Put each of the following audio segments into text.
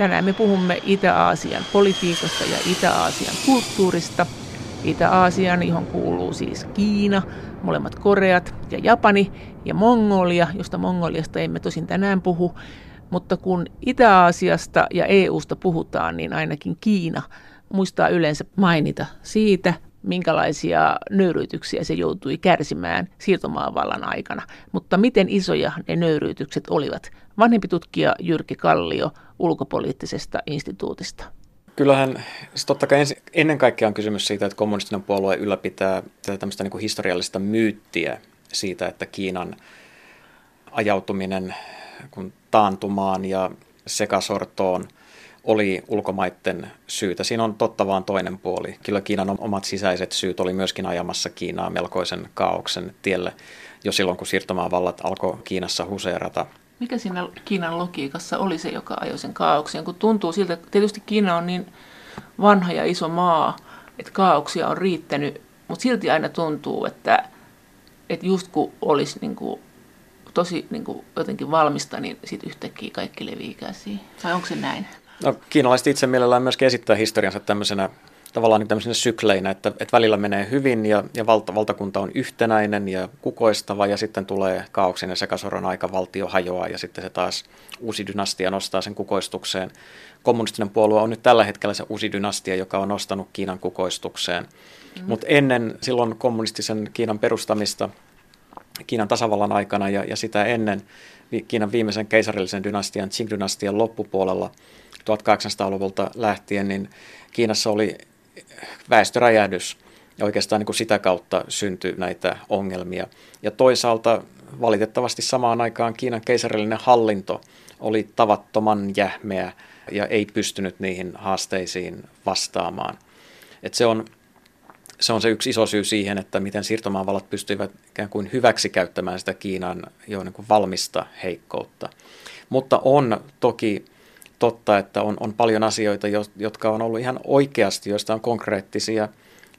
Tänään me puhumme Itä-Aasian politiikasta ja Itä-Aasian kulttuurista. Itä-Aasian, johon kuuluu siis Kiina, molemmat Koreat ja Japani ja Mongolia, josta Mongoliasta emme tosin tänään puhu. Mutta kun Itä-Aasiasta ja EUsta puhutaan, niin ainakin Kiina muistaa yleensä mainita siitä, minkälaisia nöyryytyksiä se joutui kärsimään siirtomaavallan aikana. Mutta miten isoja ne nöyryytykset olivat? Vanhempi tutkija Jyrki Kallio ulkopoliittisesta instituutista. Kyllähän siis totta kai ennen kaikkea on kysymys siitä, että kommunistinen puolue ylläpitää tätä tämmöistä niin kuin historiallista myyttiä siitä, että Kiinan ajautuminen kun taantumaan ja sekasortoon – oli ulkomaiden syytä. Siinä on totta vaan toinen puoli. Kyllä Kiinan omat sisäiset syyt oli myöskin ajamassa Kiinaa melkoisen kaauksen tielle jo silloin, kun siirtomaavallat alkoi Kiinassa huseerata. Mikä siinä Kiinan logiikassa oli se, joka ajoi sen kaauksen? Kun tuntuu siltä, tietysti Kiina on niin vanha ja iso maa, että kaauksia on riittänyt, mutta silti aina tuntuu, että, että just kun olisi niin kuin tosi niin kuin jotenkin valmista, niin sitten yhtäkkiä kaikki leviää käsiin. Vai onko se näin? No, kiinalaiset itse mielellään myöskin esittää historiansa tämmöisenä tavallaan niin tämmöisenä sykleinä, että, että välillä menee hyvin ja, ja valta, valtakunta on yhtenäinen ja kukoistava ja sitten tulee kaauksen ja sekasoron aika, valtio hajoaa ja sitten se taas uusi dynastia nostaa sen kukoistukseen. Kommunistinen puolue on nyt tällä hetkellä se uusi dynastia, joka on nostanut Kiinan kukoistukseen. Mm. Mutta ennen silloin kommunistisen Kiinan perustamista Kiinan tasavallan aikana ja, ja sitä ennen Kiinan viimeisen keisarillisen dynastian, Qing-dynastian loppupuolella 1800-luvulta lähtien, niin Kiinassa oli väestöräjähdys ja oikeastaan niin kuin sitä kautta syntyi näitä ongelmia. Ja toisaalta valitettavasti samaan aikaan Kiinan keisarillinen hallinto oli tavattoman jähmeä ja ei pystynyt niihin haasteisiin vastaamaan. Et se, on, se on se yksi iso syy siihen, että miten siirtomaavallat pystyivät ikään kuin hyväksi käyttämään sitä Kiinan jo niin kuin valmista heikkoutta. Mutta on toki totta, että on, on paljon asioita, jotka on ollut ihan oikeasti, joista on konkreettisia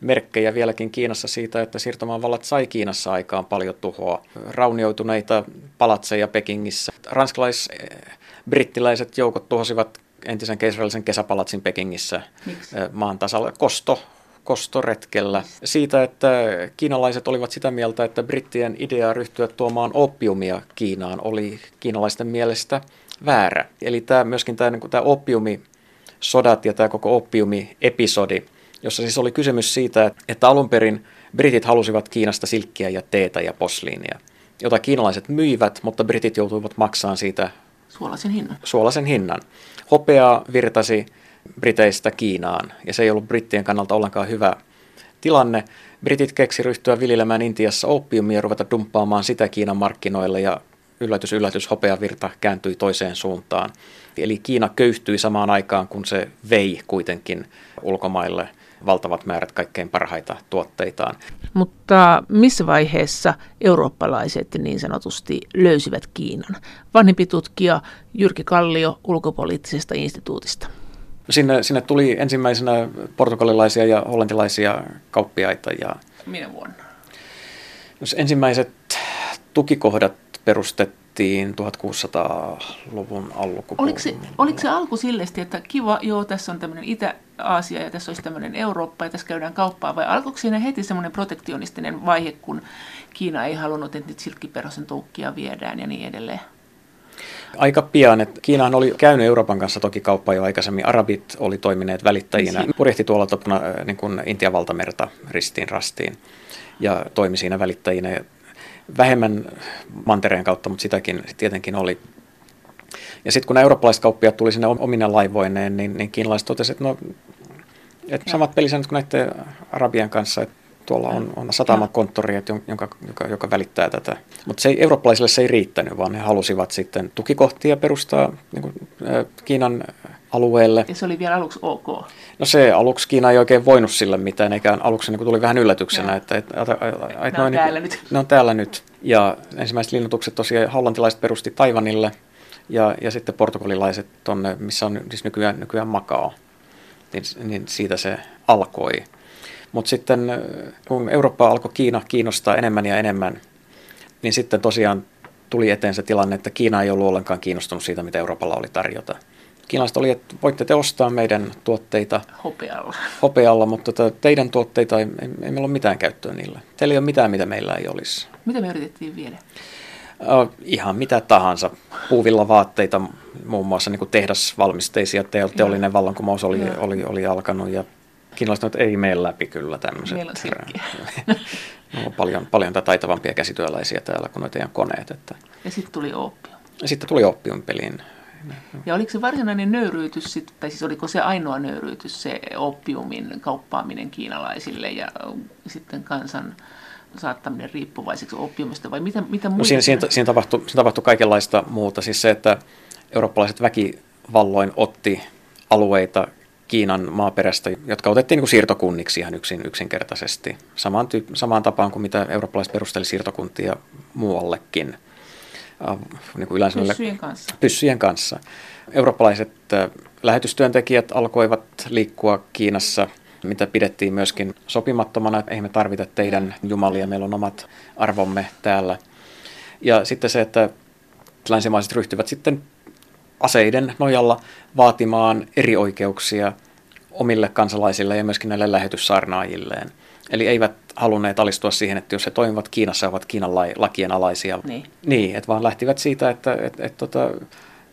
merkkejä vieläkin Kiinassa siitä, että siirtomaavallat sai Kiinassa aikaan paljon tuhoa. Raunioituneita palatseja Pekingissä. Ranskalais-brittiläiset joukot tuhosivat entisen keisarallisen kesäpalatsin Pekingissä Miksi? maan tasalla. Kosto, kostoretkellä siitä, että kiinalaiset olivat sitä mieltä, että brittien idea ryhtyä tuomaan opiumia Kiinaan oli kiinalaisten mielestä väärä. Eli tämä, myöskin tämä, niin tämä oppiumisodat ja tämä koko oppiumi-episodi, jossa siis oli kysymys siitä, että alun perin britit halusivat Kiinasta silkkiä ja teetä ja posliinia, jota kiinalaiset myivät, mutta britit joutuivat maksamaan siitä suolaisen hinnan. Suolaisen hinnan. Hopea virtasi Briteistä Kiinaan, ja se ei ollut brittien kannalta ollenkaan hyvä tilanne. Britit keksi ryhtyä viljelemään Intiassa oppiumia ja ruveta dumppaamaan sitä Kiinan markkinoille, ja yllätys, yllätys, hopeavirta kääntyi toiseen suuntaan. Eli Kiina köyhtyi samaan aikaan, kun se vei kuitenkin ulkomaille valtavat määrät kaikkein parhaita tuotteitaan. Mutta missä vaiheessa eurooppalaiset niin sanotusti löysivät Kiinan? Vanhempi tutkija Jyrki Kallio ulkopoliittisesta instituutista. Sinne, sinne tuli ensimmäisenä portugalilaisia ja hollantilaisia kauppiaita. Ja Minä vuonna? Ensimmäiset tukikohdat perustettiin 1600-luvun alkupuolella. Oliko se, oliko se alku sillesti, että kiva, joo, tässä on tämmöinen Itä-Aasia ja tässä olisi tämmöinen Eurooppa ja tässä käydään kauppaa, vai alkoiko siinä heti semmoinen protektionistinen vaihe, kun Kiina ei halunnut, että nyt silkkiperosen toukkia viedään ja niin edelleen? Aika pian, että Kiinahan oli käynyt Euroopan kanssa toki kauppaa jo aikaisemmin. Arabit oli toimineet välittäjinä, purjehti tuolla topuna äh, niin kuin Intian valtamerta ristiin rastiin ja toimi siinä välittäjinä vähemmän mantereen kautta, mutta sitäkin tietenkin oli. Ja sitten kun nämä eurooppalaiset kauppiaat tuli sinne omina laivoineen, niin, niin kiinalaiset totesivat, että no, että samat pelisäännöt kuin näiden Arabian kanssa, että tuolla on, on satamakonttori, että jonka, joka, joka välittää tätä. Mutta se ei, eurooppalaisille se ei riittänyt, vaan he halusivat sitten tukikohtia perustaa niin kuin, Kiinan alueelle. Ja se oli vielä aluksi ok? No se aluksi Kiina ei oikein voinut sille mitään, eikä aluksi niin tuli vähän yllätyksenä, että, että, että, että, että ne, on niin, täällä nyt. ne on täällä nyt. Ja ensimmäiset linnoitukset tosiaan hollantilaiset perusti Taivanille ja, ja sitten portugalilaiset tuonne, missä on siis nykyään, nykyään Makao. Niin, niin siitä se alkoi. Mutta sitten kun Eurooppa alkoi Kiina kiinnostaa enemmän ja enemmän, niin sitten tosiaan tuli eteen se tilanne, että Kiina ei ollut ollenkaan kiinnostunut siitä, mitä Euroopalla oli tarjota. Kiinalaiset oli, että voitte te ostaa meidän tuotteita Hopealla. hopealla, mutta tota, teidän tuotteita ei, ei, ei meillä ole mitään käyttöä niillä. Teillä ei ole mitään, mitä meillä ei olisi. Mitä me yritettiin viedä? Uh, ihan mitä tahansa. Puuvilla vaatteita, muun muassa niin kuin tehdasvalmisteisia, te, teollinen vallankumous oli, oli, oli alkanut ja kiinalaiset että ei mene läpi kyllä tämmöiset. Meillä on no, on paljon, paljon taitavampia käsityöläisiä täällä kuin noita koneet. Että. Ja sitten tuli oppium. Ja sitten tuli oppiumpeliin. Ja oliko se varsinainen nöyryytys, sit, tai siis oliko se ainoa nöyryytys, se oppiumin kauppaaminen kiinalaisille ja sitten kansan saattaminen riippuvaiseksi oppiumista, vai mitä, mitä no, siinä, siinä, siinä, tapahtui, siinä tapahtui kaikenlaista muuta. Siis se, että eurooppalaiset väkivalloin otti alueita Kiinan maaperästä, jotka otettiin niin kuin siirtokunniksi ihan yksin, yksinkertaisesti. Samaan, tyyp- samaan tapaan kuin mitä eurooppalaiset perusteli siirtokuntia muuallekin. Äh, niin kuin yleensä pyssyjen kanssa. Pyssyjen kanssa. Eurooppalaiset äh, lähetystyöntekijät alkoivat liikkua Kiinassa, mitä pidettiin myöskin sopimattomana, että ei me tarvita teidän jumalia, meillä on omat arvomme täällä. Ja sitten se, että länsimaiset ryhtyvät sitten aseiden nojalla vaatimaan eri oikeuksia omille kansalaisille ja myöskin näille lähetyssaarnaajilleen. Eli eivät halunneet alistua siihen, että jos he toimivat Kiinassa, ovat Kiinan lakien alaisia. Niin. niin että vaan lähtivät siitä, että et, et, tota,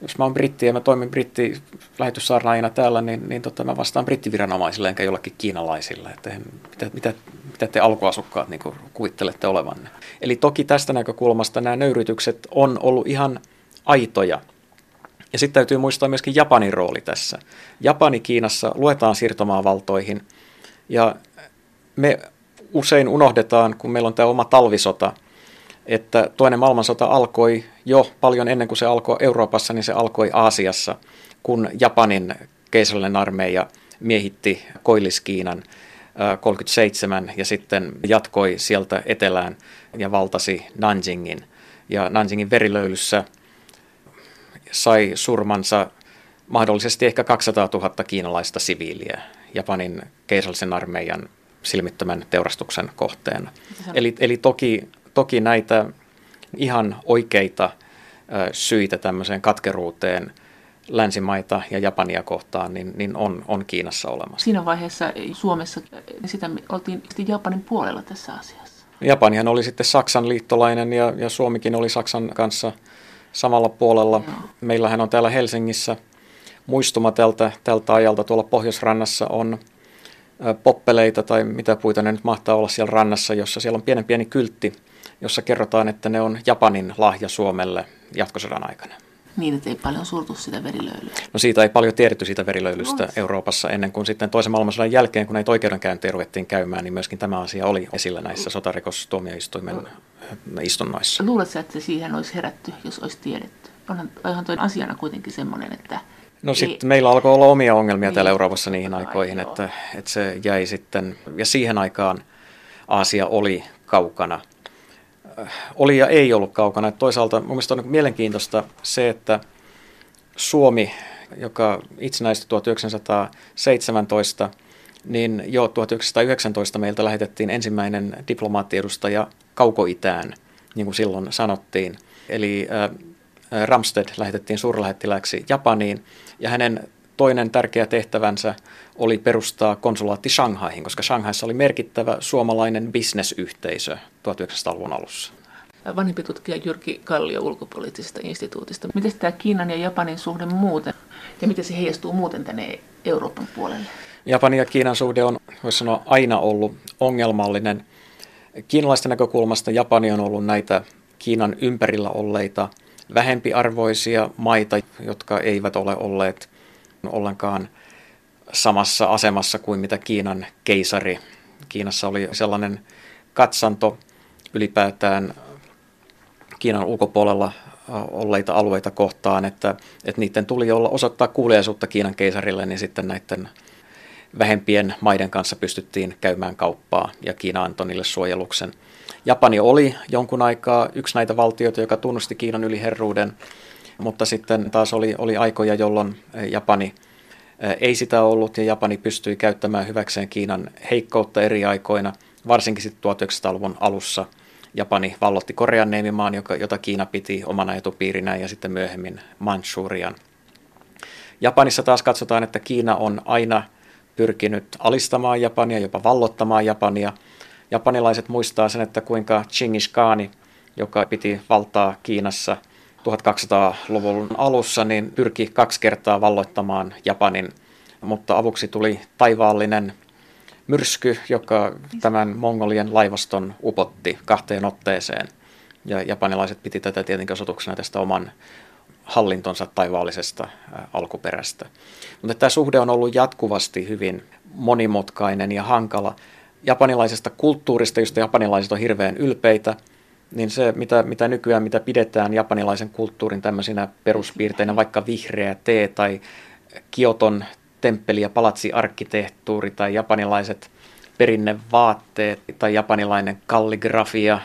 jos mä oon britti ja mä toimin britti lähetyssaarnaajina täällä, niin, niin tota, mä vastaan brittiviranomaisille enkä jollekin kiinalaisille. Että mitä, mitä, mitä te alkuasukkaat niin kuvittelette olevanne. Eli toki tästä näkökulmasta nämä nöyrytykset on ollut ihan aitoja ja sitten täytyy muistaa myöskin Japanin rooli tässä. Japani Kiinassa luetaan siirtomaavaltoihin ja me usein unohdetaan, kun meillä on tämä oma talvisota, että toinen maailmansota alkoi jo paljon ennen kuin se alkoi Euroopassa, niin se alkoi Aasiassa, kun Japanin keisarallinen armeija miehitti Koilliskiinan 37 ja sitten jatkoi sieltä etelään ja valtasi Nanjingin. Ja Nanjingin verilöylyssä – sai surmansa mahdollisesti ehkä 200 000 kiinalaista siviiliä Japanin keisallisen armeijan silmittömän teurastuksen kohteena. Eli, eli toki, toki näitä ihan oikeita syitä tämmöiseen katkeruuteen länsimaita ja Japania kohtaan, niin, niin on, on Kiinassa olemassa. Siinä vaiheessa Suomessa sitä oltiin Japanin puolella tässä asiassa. Japanihan oli sitten Saksan liittolainen ja, ja Suomikin oli Saksan kanssa – samalla puolella. Joo. Meillähän on täällä Helsingissä muistuma tältä, tältä ajalta tuolla Pohjoisrannassa on poppeleita tai mitä puita ne nyt mahtaa olla siellä rannassa, jossa siellä on pienen pieni kyltti, jossa kerrotaan, että ne on Japanin lahja Suomelle jatkosodan aikana. Niin, että ei paljon surtu sitä verilöylyä. No siitä ei paljon tiedetty siitä verilöylystä no. Euroopassa ennen kuin sitten toisen maailmansodan jälkeen, kun näitä oikeudenkäyntejä ruvettiin käymään, niin myöskin tämä asia oli esillä näissä sotarikostuomioistuimen no. istunnoissa. Luuletko, että siihen olisi herätty, jos olisi tiedetty? Onhan, onhan toi asiana kuitenkin semmoinen, että No sitten meillä alkoi olla omia ongelmia niin. täällä Euroopassa niihin aikoihin, että, että se jäi sitten, ja siihen aikaan Aasia oli kaukana – oli ja ei ollut kaukana. Että toisaalta mun mielestä on niin mielenkiintoista se, että Suomi, joka itsenäistyi 1917, niin jo 1919 meiltä lähetettiin ensimmäinen diplomaattiedustaja Kaukoitään, niin kuin silloin sanottiin. Eli äh, Ramsted lähetettiin suurlähettiläksi Japaniin, ja hänen toinen tärkeä tehtävänsä oli perustaa konsulaatti Shanghaihin, koska Shanghaissa oli merkittävä suomalainen bisnesyhteisö 1900-luvun alussa. Vanhempi tutkija Jyrki Kallio ulkopoliittisesta instituutista. Miten tämä Kiinan ja Japanin suhde muuten, ja miten se heijastuu muuten tänne Euroopan puolelle? Japanin ja Kiinan suhde on, voisi sanoa, aina ollut ongelmallinen. Kiinalaisten näkökulmasta Japani on ollut näitä Kiinan ympärillä olleita vähempiarvoisia maita, jotka eivät ole olleet ollenkaan samassa asemassa kuin mitä Kiinan keisari. Kiinassa oli sellainen katsanto ylipäätään Kiinan ulkopuolella olleita alueita kohtaan, että, että niiden tuli olla osoittaa kuuliaisuutta Kiinan keisarille, niin sitten näiden vähempien maiden kanssa pystyttiin käymään kauppaa ja Kiina antoi niille suojeluksen. Japani oli jonkun aikaa yksi näitä valtioita, joka tunnusti Kiinan yliherruuden, mutta sitten taas oli, oli aikoja, jolloin Japani – ei sitä ollut ja Japani pystyi käyttämään hyväkseen Kiinan heikkoutta eri aikoina, varsinkin sitten 1900-luvun alussa. Japani vallotti Korean neemimaan, jota Kiina piti omana etupiirinään ja sitten myöhemmin Manchurian. Japanissa taas katsotaan, että Kiina on aina pyrkinyt alistamaan Japania, jopa vallottamaan Japania. Japanilaiset muistaa sen, että kuinka Chinggis Khani, joka piti valtaa Kiinassa 1200-luvun alussa, niin pyrki kaksi kertaa valloittamaan Japanin, mutta avuksi tuli taivaallinen myrsky, joka tämän mongolien laivaston upotti kahteen otteeseen. Ja japanilaiset piti tätä tietenkin osoituksena tästä oman hallintonsa taivaallisesta alkuperästä. Mutta tämä suhde on ollut jatkuvasti hyvin monimutkainen ja hankala. Japanilaisesta kulttuurista, josta japanilaiset on hirveän ylpeitä, niin se, mitä, mitä nykyään mitä pidetään japanilaisen kulttuurin tämmöisinä peruspiirteinä, vaikka vihreä tee tai Kioton temppeli- ja palatsiarkkitehtuuri tai japanilaiset perinnevaatteet tai japanilainen kalligrafia,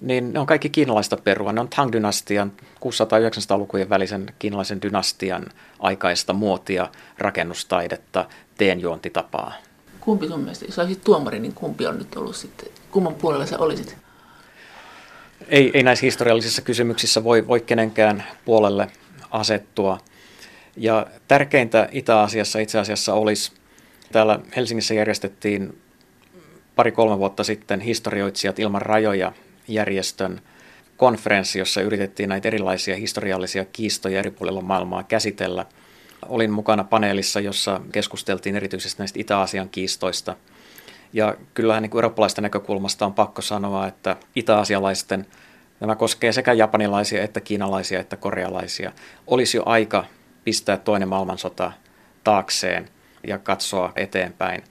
niin ne on kaikki kiinalaista perua. Ne on Tang-dynastian 600-900-lukujen välisen kiinalaisen dynastian aikaista muotia, rakennustaidetta, teenjuontitapaa. Kumpi sun mielestä, jos olisit tuomari, niin kumpi on nyt ollut sitten, kumman puolella sä olisit? Ei, ei näissä historiallisissa kysymyksissä voi, voi kenenkään puolelle asettua. Ja tärkeintä Itä-Asiassa itse asiassa olisi, täällä Helsingissä järjestettiin pari-kolme vuotta sitten historioitsijat ilman rajoja järjestön konferenssi, jossa yritettiin näitä erilaisia historiallisia kiistoja eri puolilla maailmaa käsitellä. Olin mukana paneelissa, jossa keskusteltiin erityisesti näistä Itä-Asian kiistoista. Ja kyllähän niin kuin eurooppalaisten näkökulmasta on pakko sanoa, että itä-asialaisten, nämä koskee sekä japanilaisia että kiinalaisia että korealaisia, olisi jo aika pistää toinen maailmansota taakseen ja katsoa eteenpäin.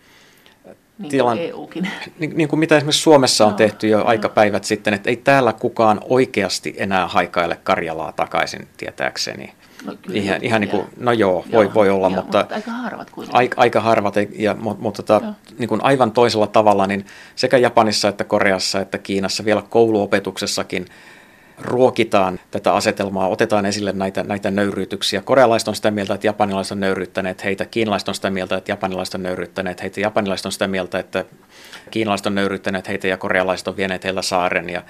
Niin tilan, EUkin. Niin, niin kuin mitä esimerkiksi Suomessa on no, tehty jo no. aikapäivät sitten, että ei täällä kukaan oikeasti enää haikaile Karjalaa takaisin tietääkseni. No, kyllä, ihan, ihan niin kuin, no joo, joo voi, voi olla, joo, mutta, mutta aika harvat kuitenkin. Aika, aika harvat, ja, mutta, mutta tota, niin kuin aivan toisella tavalla, niin sekä Japanissa että Koreassa että Kiinassa vielä kouluopetuksessakin ruokitaan tätä asetelmaa, otetaan esille näitä, näitä nöyryytyksiä. Korealaiset on sitä mieltä, että japanilaiset on nöyryyttäneet heitä, kiinalaiset on sitä mieltä, että japanilaiset on nöyryyttäneet heitä, japanilaiset on sitä mieltä, että kiinalaiset on nöyryyttäneet heitä ja korealaiset on vieneet heillä saaren. Ja,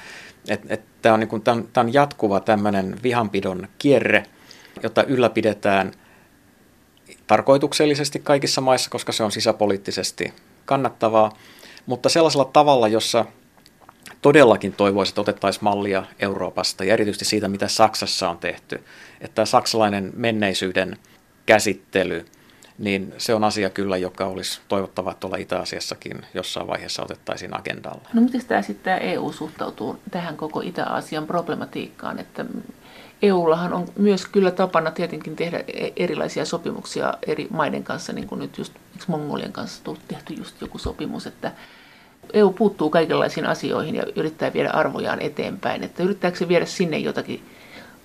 et, et, Tämä on, niin on, on jatkuva tämmöinen vihanpidon kierre, jota ylläpidetään tarkoituksellisesti kaikissa maissa, koska se on sisäpoliittisesti kannattavaa, mutta sellaisella tavalla, jossa todellakin toivoisi, että otettaisiin mallia Euroopasta ja erityisesti siitä, mitä Saksassa on tehty. Että tämä saksalainen menneisyyden käsittely, niin se on asia kyllä, joka olisi toivottavaa tuolla Itä-Asiassakin jossain vaiheessa otettaisiin agendalle. No miten tämä sitten EU suhtautuu tähän koko Itä-Asian problematiikkaan, että EUllahan on myös kyllä tapana tietenkin tehdä e- erilaisia sopimuksia eri maiden kanssa, niin kuin nyt just Mongolian kanssa tehty just joku sopimus, että EU puuttuu kaikenlaisiin asioihin ja yrittää viedä arvojaan eteenpäin. Että yrittääkö se viedä sinne jotakin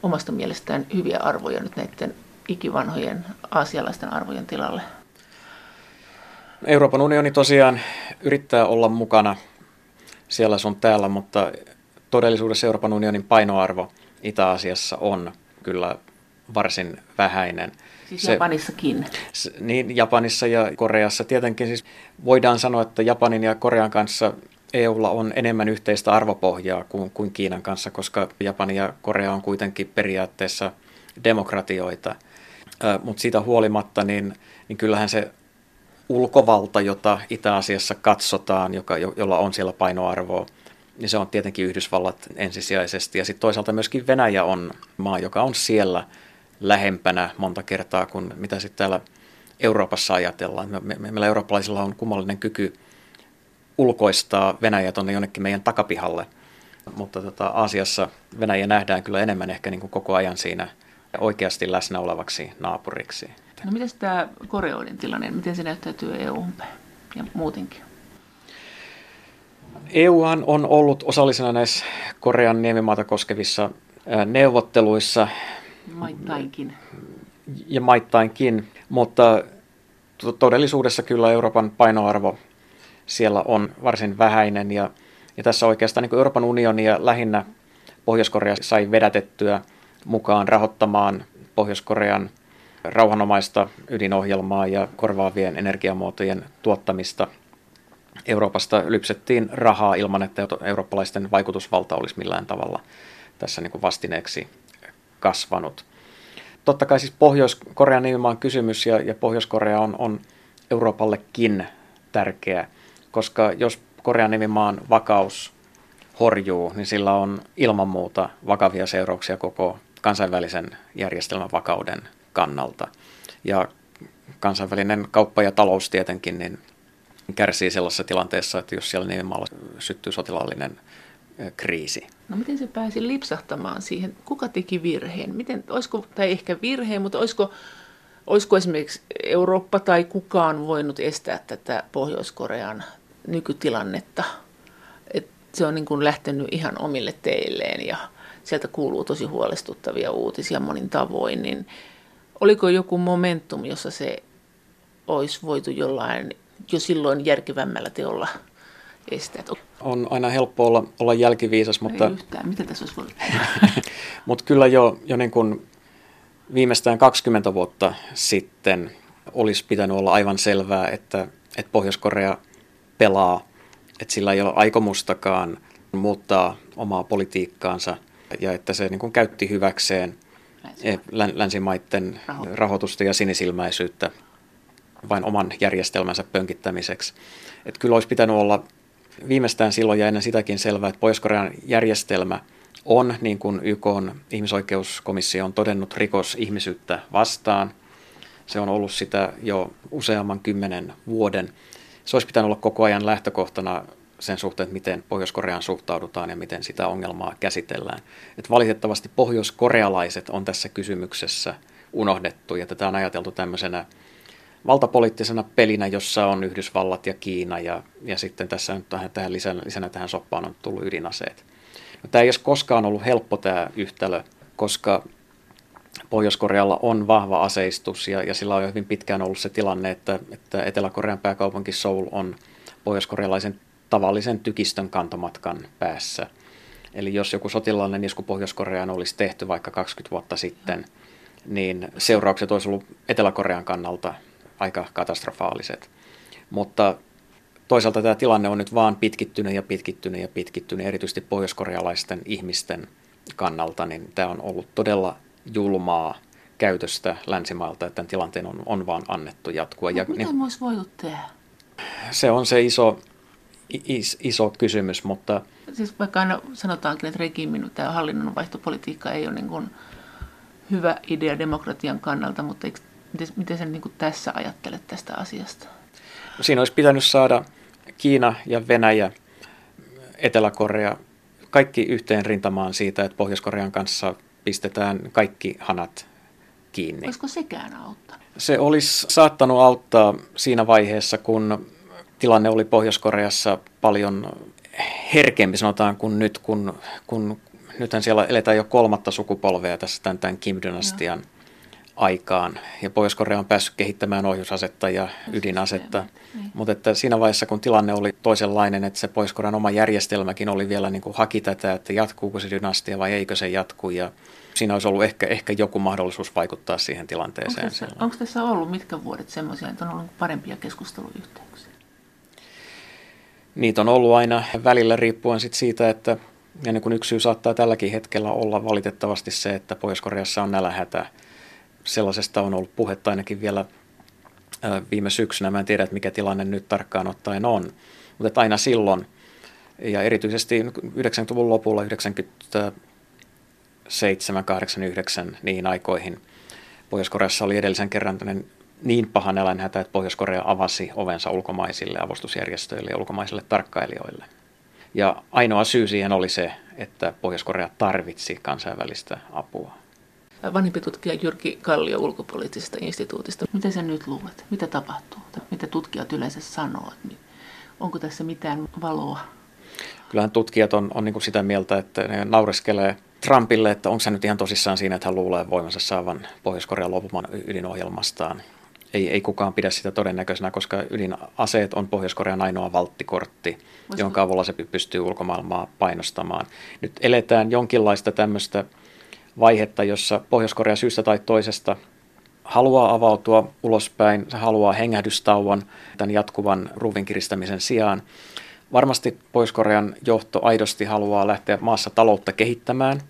omasta mielestään hyviä arvoja nyt näiden ikivanhojen aasialaisten arvojen tilalle? Euroopan unioni tosiaan yrittää olla mukana siellä sun täällä, mutta todellisuudessa Euroopan unionin painoarvo Itä-Asiassa on kyllä varsin vähäinen. Siis se, Japanissakin? Niin, Japanissa ja Koreassa. Tietenkin siis voidaan sanoa, että Japanin ja Korean kanssa EUlla on enemmän yhteistä arvopohjaa kuin, kuin Kiinan kanssa, koska Japani ja Korea on kuitenkin periaatteessa demokratioita. Mutta siitä huolimatta, niin, niin kyllähän se ulkovalta, jota Itä-Asiassa katsotaan, joka, jolla on siellä painoarvoa, niin se on tietenkin Yhdysvallat ensisijaisesti. Ja sitten toisaalta myöskin Venäjä on maa, joka on siellä – lähempänä monta kertaa kuin mitä sitten täällä Euroopassa ajatellaan. Me, me, meillä eurooppalaisilla on kummallinen kyky ulkoistaa Venäjä tuonne jonnekin meidän takapihalle, mutta tota, Aasiassa Venäjä nähdään kyllä enemmän ehkä niin kuin koko ajan siinä oikeasti läsnä olevaksi naapuriksi. No miten tämä koreoiden tilanne, miten se näyttäytyy eu ja muutenkin? EUhan on ollut osallisena näissä Korean niemimaata koskevissa neuvotteluissa Maittainkin. Ja maittainkin, mutta todellisuudessa kyllä Euroopan painoarvo siellä on varsin vähäinen ja, ja tässä oikeastaan niin Euroopan unioni ja lähinnä Pohjois-Korea sai vedätettyä mukaan rahoittamaan Pohjois-Korean rauhanomaista ydinohjelmaa ja korvaavien energiamuotojen tuottamista. Euroopasta lypsettiin rahaa ilman, että eurooppalaisten vaikutusvalta olisi millään tavalla tässä niin kuin vastineeksi kasvanut. totta kai siis Pohjois-Korean nimenomaan kysymys ja, ja Pohjois-Korea on, on Euroopallekin tärkeä, koska jos Korean nimimaan vakaus horjuu, niin sillä on ilman muuta vakavia seurauksia koko kansainvälisen järjestelmän vakauden kannalta. Ja kansainvälinen kauppa ja talous tietenkin niin kärsii sellaisessa tilanteessa, että jos siellä nimenmaalla syttyy sotilaallinen kriisi. No miten se pääsi lipsahtamaan siihen? Kuka teki virheen? Miten, olisiko, tai ehkä virheen, mutta olisiko, olisiko esimerkiksi Eurooppa tai kukaan voinut estää tätä Pohjois-Korean nykytilannetta? Et se on niin kuin lähtenyt ihan omille teilleen ja sieltä kuuluu tosi huolestuttavia uutisia monin tavoin, niin oliko joku momentum, jossa se olisi voitu jollain jo silloin järkevämmällä teolla estää? On aina helppo olla, olla jälkiviisas, mutta... Ei yhtään. Miten tässä olisi voinut Mutta kyllä jo, jo niin kuin viimeistään 20 vuotta sitten olisi pitänyt olla aivan selvää, että, että Pohjois-Korea pelaa, että sillä ei ole aikomustakaan muuttaa omaa politiikkaansa ja että se niin kuin käytti hyväkseen länsimaiden rahoitusta ja sinisilmäisyyttä vain oman järjestelmänsä pönkittämiseksi. Että kyllä olisi pitänyt olla viimeistään silloin ja ennen sitäkin selvää, että Pohjois-Korean järjestelmä on, niin kuin YK on ihmisoikeuskomissio on todennut, rikos ihmisyyttä vastaan. Se on ollut sitä jo useamman kymmenen vuoden. Se olisi pitänyt olla koko ajan lähtökohtana sen suhteen, että miten Pohjois-Koreaan suhtaudutaan ja miten sitä ongelmaa käsitellään. Et valitettavasti pohjoiskorealaiset on tässä kysymyksessä unohdettu ja tätä on ajateltu tämmöisenä valtapoliittisena pelinä, jossa on Yhdysvallat ja Kiina ja, ja sitten tässä nyt tähän, tähän lisänä, lisänä tähän soppaan on tullut ydinaseet. No, tämä ei olisi koskaan ollut helppo tämä yhtälö, koska Pohjois-Korealla on vahva aseistus ja, ja sillä on jo hyvin pitkään ollut se tilanne, että, että Etelä-Korean pääkaupunki Seoul on pohjoiskorealaisen tavallisen tykistön kantomatkan päässä. Eli jos joku sotilaallinen isku Pohjois-Koreaan olisi tehty vaikka 20 vuotta sitten, niin seuraukset olisi ollut Etelä-Korean kannalta aika katastrofaaliset. Mutta toisaalta tämä tilanne on nyt vaan pitkittynyt ja pitkittynyt ja pitkittynyt, erityisesti pohjoiskorealaisten ihmisten kannalta, niin tämä on ollut todella julmaa käytöstä länsimailta, että tämän tilanteen on, on vaan annettu jatkua. No, ja, mitä niin, olisi voitu tehdä? Se on se iso, is, iso kysymys, mutta... Siis vaikka aina sanotaankin, että regiimin tämä hallinnonvaihtopolitiikka ei ole niin kuin hyvä idea demokratian kannalta, mutta eikö Miten, miten sä niin tässä ajattelet tästä asiasta? Siinä olisi pitänyt saada Kiina ja Venäjä, Etelä-Korea, kaikki yhteen rintamaan siitä, että Pohjois-Korean kanssa pistetään kaikki hanat kiinni. Olisiko sekään auttaa? Se olisi saattanut auttaa siinä vaiheessa, kun tilanne oli Pohjois-Koreassa paljon herkempi, sanotaan, kuin nyt, kun, kun nythän siellä eletään jo kolmatta sukupolvea tässä tämän, tämän Kim-dynastian. Joo aikaan. Ja Pohjois-Korea on päässyt kehittämään ohjusasetta ja ydinasetta. Niin. Mutta että siinä vaiheessa, kun tilanne oli toisenlainen, että se Pohjois-Korean oma järjestelmäkin oli vielä niin kuin haki tätä, että jatkuuko se dynastia vai eikö se jatku. Ja siinä olisi ollut ehkä, ehkä joku mahdollisuus vaikuttaa siihen tilanteeseen. Onko tässä, onko tässä ollut mitkä vuodet semmoisia, että on ollut parempia keskusteluyhteyksiä? Niitä on ollut aina välillä riippuen sit siitä, että ja niin kuin yksi syy saattaa tälläkin hetkellä olla valitettavasti se, että Pohjois-Koreassa on nälähätä sellaisesta on ollut puhetta ainakin vielä viime syksynä. Mä en tiedä, että mikä tilanne nyt tarkkaan ottaen on. Mutta aina silloin, ja erityisesti 90-luvun lopulla, 97, 89, niihin aikoihin, Pohjois-Koreassa oli edellisen kerran niin paha nälänhätä, että Pohjois-Korea avasi ovensa ulkomaisille avustusjärjestöille ja ulkomaisille tarkkailijoille. Ja ainoa syy siihen oli se, että Pohjois-Korea tarvitsi kansainvälistä apua vanhempi tutkija Jyrki Kallio ulkopoliittisesta instituutista. Miten sä nyt luulet? Mitä tapahtuu? Mitä tutkijat yleensä sanoo? Onko tässä mitään valoa? Kyllähän tutkijat on, on niin sitä mieltä, että ne naureskelee Trumpille, että onko se nyt ihan tosissaan siinä, että hän luulee voimansa saavan Pohjois-Korean luopumaan ydinohjelmastaan. Ei, ei kukaan pidä sitä todennäköisenä, koska ydinaseet on Pohjois-Korean ainoa valttikortti, Voisiko? jonka avulla se pystyy ulkomaailmaa painostamaan. Nyt eletään jonkinlaista tämmöistä vaihetta, jossa Pohjois-Korea syystä tai toisesta haluaa avautua ulospäin, se haluaa hengähdystauon tämän jatkuvan ruuvin kiristämisen sijaan. Varmasti Pohjois-Korean johto aidosti haluaa lähteä maassa taloutta kehittämään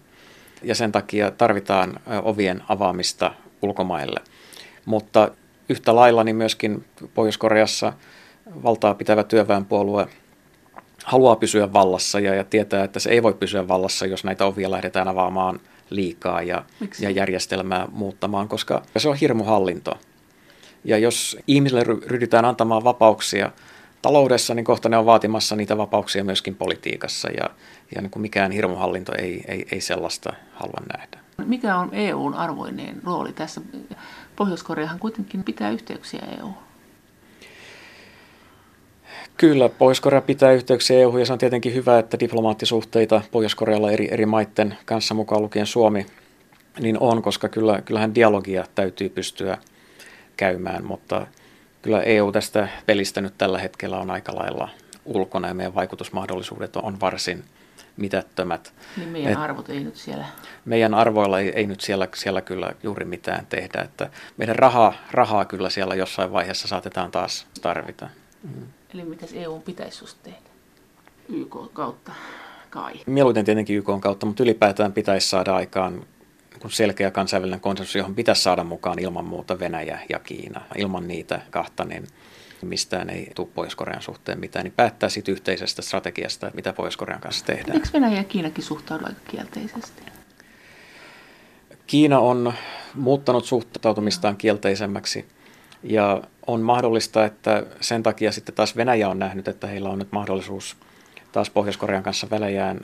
ja sen takia tarvitaan ovien avaamista ulkomaille. Mutta yhtä lailla niin myöskin Pohjois-Koreassa valtaa pitävä työväenpuolue haluaa pysyä vallassa ja, ja tietää, että se ei voi pysyä vallassa, jos näitä ovia lähdetään avaamaan liikaa ja, ja järjestelmää muuttamaan, koska se on hirmuhallinto. Ja jos ihmisille ryhdytään antamaan vapauksia taloudessa, niin kohta ne on vaatimassa niitä vapauksia myöskin politiikassa ja, ja niin kuin mikään hirmuhallinto ei, ei, ei sellaista halua nähdä. Mikä on EUn arvoinen rooli tässä? Pohjois-Koreahan kuitenkin pitää yhteyksiä EU:hun. Kyllä, Pohjois-Korea pitää yhteyksiä EU ja se on tietenkin hyvä, että diplomaattisuhteita Pohjois-Korealla eri, eri maiden kanssa mukaan lukien Suomi niin on, koska kyllä, kyllähän dialogia täytyy pystyä käymään, mutta kyllä EU tästä pelistä nyt tällä hetkellä on aika lailla ulkona ja meidän vaikutusmahdollisuudet on varsin mitättömät. Niin meidän Et arvot ei nyt siellä... Meidän arvoilla ei, ei nyt siellä, siellä kyllä juuri mitään tehdä. Että meidän rahaa, rahaa kyllä siellä jossain vaiheessa saatetaan taas tarvita. Mm. Eli mitä EU pitäisi susta tehdä? YK kautta kai? Mieluiten tietenkin YK kautta, mutta ylipäätään pitäisi saada aikaan selkeä kansainvälinen konsensus, johon pitäisi saada mukaan ilman muuta Venäjä ja Kiina. Ilman niitä kahta, niin mistään ei tule Pohjois-Korean suhteen mitään, niin päättää siitä yhteisestä strategiasta, mitä Pohjois-Korean kanssa tehdään. Eikö Venäjä ja Kiinakin suhtaudu aika kielteisesti? Kiina on muuttanut suhtautumistaan kielteisemmäksi ja on mahdollista, että sen takia sitten taas Venäjä on nähnyt, että heillä on nyt mahdollisuus taas Pohjois-Korean kanssa välejään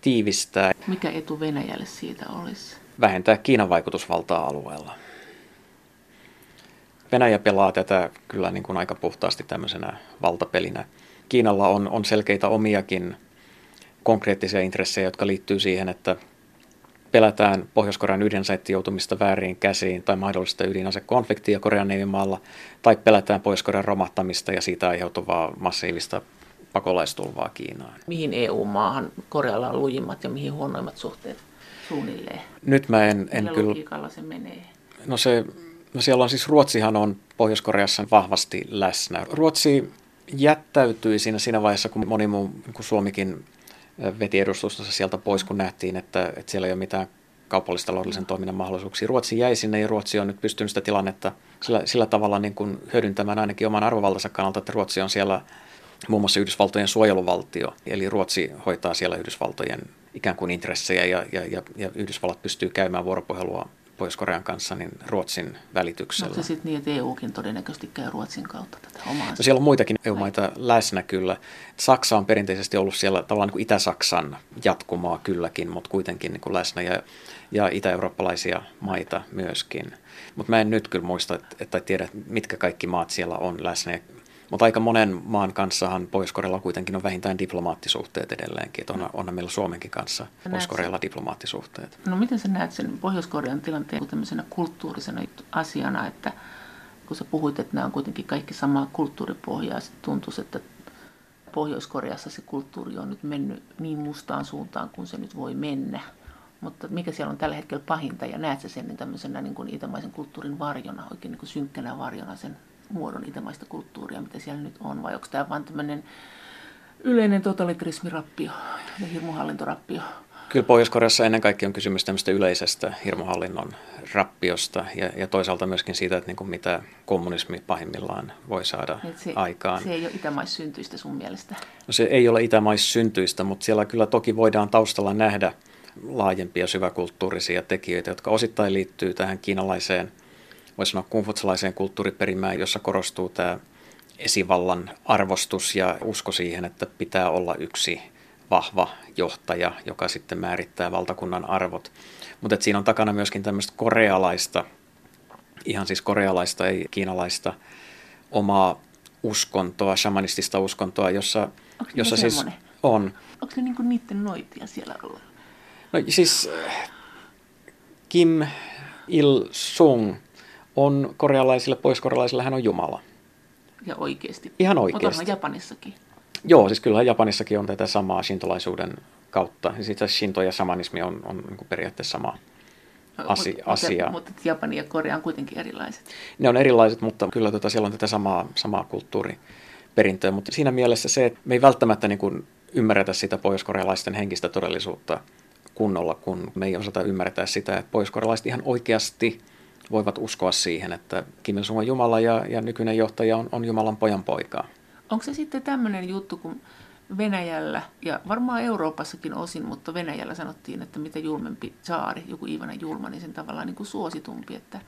tiivistää. Mikä etu Venäjälle siitä olisi? Vähentää Kiinan vaikutusvaltaa alueella. Venäjä pelaa tätä kyllä niin kuin aika puhtaasti tämmöisenä valtapelinä. Kiinalla on, on selkeitä omiakin konkreettisia intressejä, jotka liittyy siihen, että pelätään Pohjois-Korean ydinaseitti joutumista väärin käsiin tai mahdollista ydinasekonfliktia Korean niemimaalla, tai pelätään Pohjois-Korean romahtamista ja siitä aiheutuvaa massiivista pakolaistulvaa Kiinaan. Mihin EU-maahan Korealla on lujimmat ja mihin huonoimmat suhteet suunnilleen? Nyt mä en, en kyllä... se menee? No se, no siellä on siis Ruotsihan on Pohjois-Koreassa vahvasti läsnä. Ruotsi jättäytyi siinä, siinä vaiheessa, kun moni muu, kun Suomikin veti edustustonsa sieltä pois, kun nähtiin, että, että siellä ei ole mitään kaupallista taloudellisen toiminnan mahdollisuuksia. Ruotsi jäi sinne ja Ruotsi on nyt pystynyt sitä tilannetta sillä, sillä tavalla niin kuin hyödyntämään ainakin oman arvovaltansa kannalta, että Ruotsi on siellä muun muassa Yhdysvaltojen suojeluvaltio, eli Ruotsi hoitaa siellä Yhdysvaltojen ikään kuin intressejä ja, ja, ja, ja Yhdysvallat pystyy käymään vuoropuhelua Pohjois-Korean kanssa niin Ruotsin välityksellä. Onko se sitten niin, että EUkin todennäköisesti käy Ruotsin kautta tätä omaa? No siellä on muitakin EU-maita läsnä kyllä. Saksa on perinteisesti ollut siellä tavallaan niin kuin Itä-Saksan jatkumaa kylläkin, mutta kuitenkin niin kuin läsnä ja, ja itä-eurooppalaisia maita myöskin. Mutta mä en nyt kyllä muista, että, että tiedä, mitkä kaikki maat siellä on läsnä. Mutta aika monen maan kanssahan Pohjois-Korealla kuitenkin on vähintään diplomaattisuhteet edelleenkin. Että on, onhan meillä Suomenkin kanssa Pohjois-Korealla diplomaattisuhteet. No miten sä näet sen Pohjois-Korean tilanteen tämmöisenä kulttuurisena asiana, että kun sä puhuit, että nämä on kuitenkin kaikki samaa kulttuuripohjaa, sitten tuntuisi, että Pohjois-Koreassa se kulttuuri on nyt mennyt niin mustaan suuntaan kuin se nyt voi mennä. Mutta mikä siellä on tällä hetkellä pahinta ja näet sä sen tämmöisenä niin kuin itämaisen kulttuurin varjona, oikein niin kuin synkkänä varjona sen muodon itämaista kulttuuria, mitä siellä nyt on, vai onko tämä vain tämmöinen yleinen totalitarismirappio ja hirmuhallintorappio? Kyllä Pohjois-Koreassa ennen kaikkea on kysymys tämmöistä yleisestä hirmuhallinnon rappiosta ja, ja toisaalta myöskin siitä, että niin kuin mitä kommunismi pahimmillaan voi saada se, aikaan. Se ei ole itämaissyntyistä sun mielestä? No se ei ole itämaissyntyistä, mutta siellä kyllä toki voidaan taustalla nähdä laajempia syväkulttuurisia tekijöitä, jotka osittain liittyy tähän kiinalaiseen – voisi sanoa kungfutsalaiseen kulttuuriperimään, jossa korostuu tämä esivallan arvostus ja usko siihen, että pitää olla yksi vahva johtaja, joka sitten määrittää valtakunnan arvot. Mutta siinä on takana myöskin tämmöistä korealaista, ihan siis korealaista, ei kiinalaista, omaa uskontoa, shamanistista uskontoa, jossa, jossa siis semmoinen? on. Onko se niinku niiden noitia siellä ollut? No siis Kim Il-sung on korealaisille, poiskorealaisille hän on Jumala. Ja oikeasti. Ihan oikeasti. Mutta Japanissakin. Joo, siis kyllähän Japanissakin on tätä samaa shintolaisuuden kautta. Sitten shinto ja samanismi on, on niin periaatteessa sama asi, mutta, asia. Mutta, mutta Japani ja Korea on kuitenkin erilaiset. Ne on erilaiset, mutta kyllä tota, siellä on tätä samaa, samaa kulttuuriperintöä. Mutta siinä mielessä se, että me ei välttämättä niin kuin ymmärretä sitä pohjoiskorealaisten henkistä todellisuutta kunnolla, kun me ei osata ymmärtää sitä, että pohjois ihan oikeasti voivat uskoa siihen, että Kim Il-sung on Jumala ja, ja nykyinen johtaja on, on Jumalan pojan poikaa. Onko se sitten tämmöinen juttu, kun Venäjällä ja varmaan Euroopassakin osin, mutta Venäjällä sanottiin, että mitä julmempi saari, joku Ivana Julma, niin sen tavallaan niin kuin suositumpi. Että,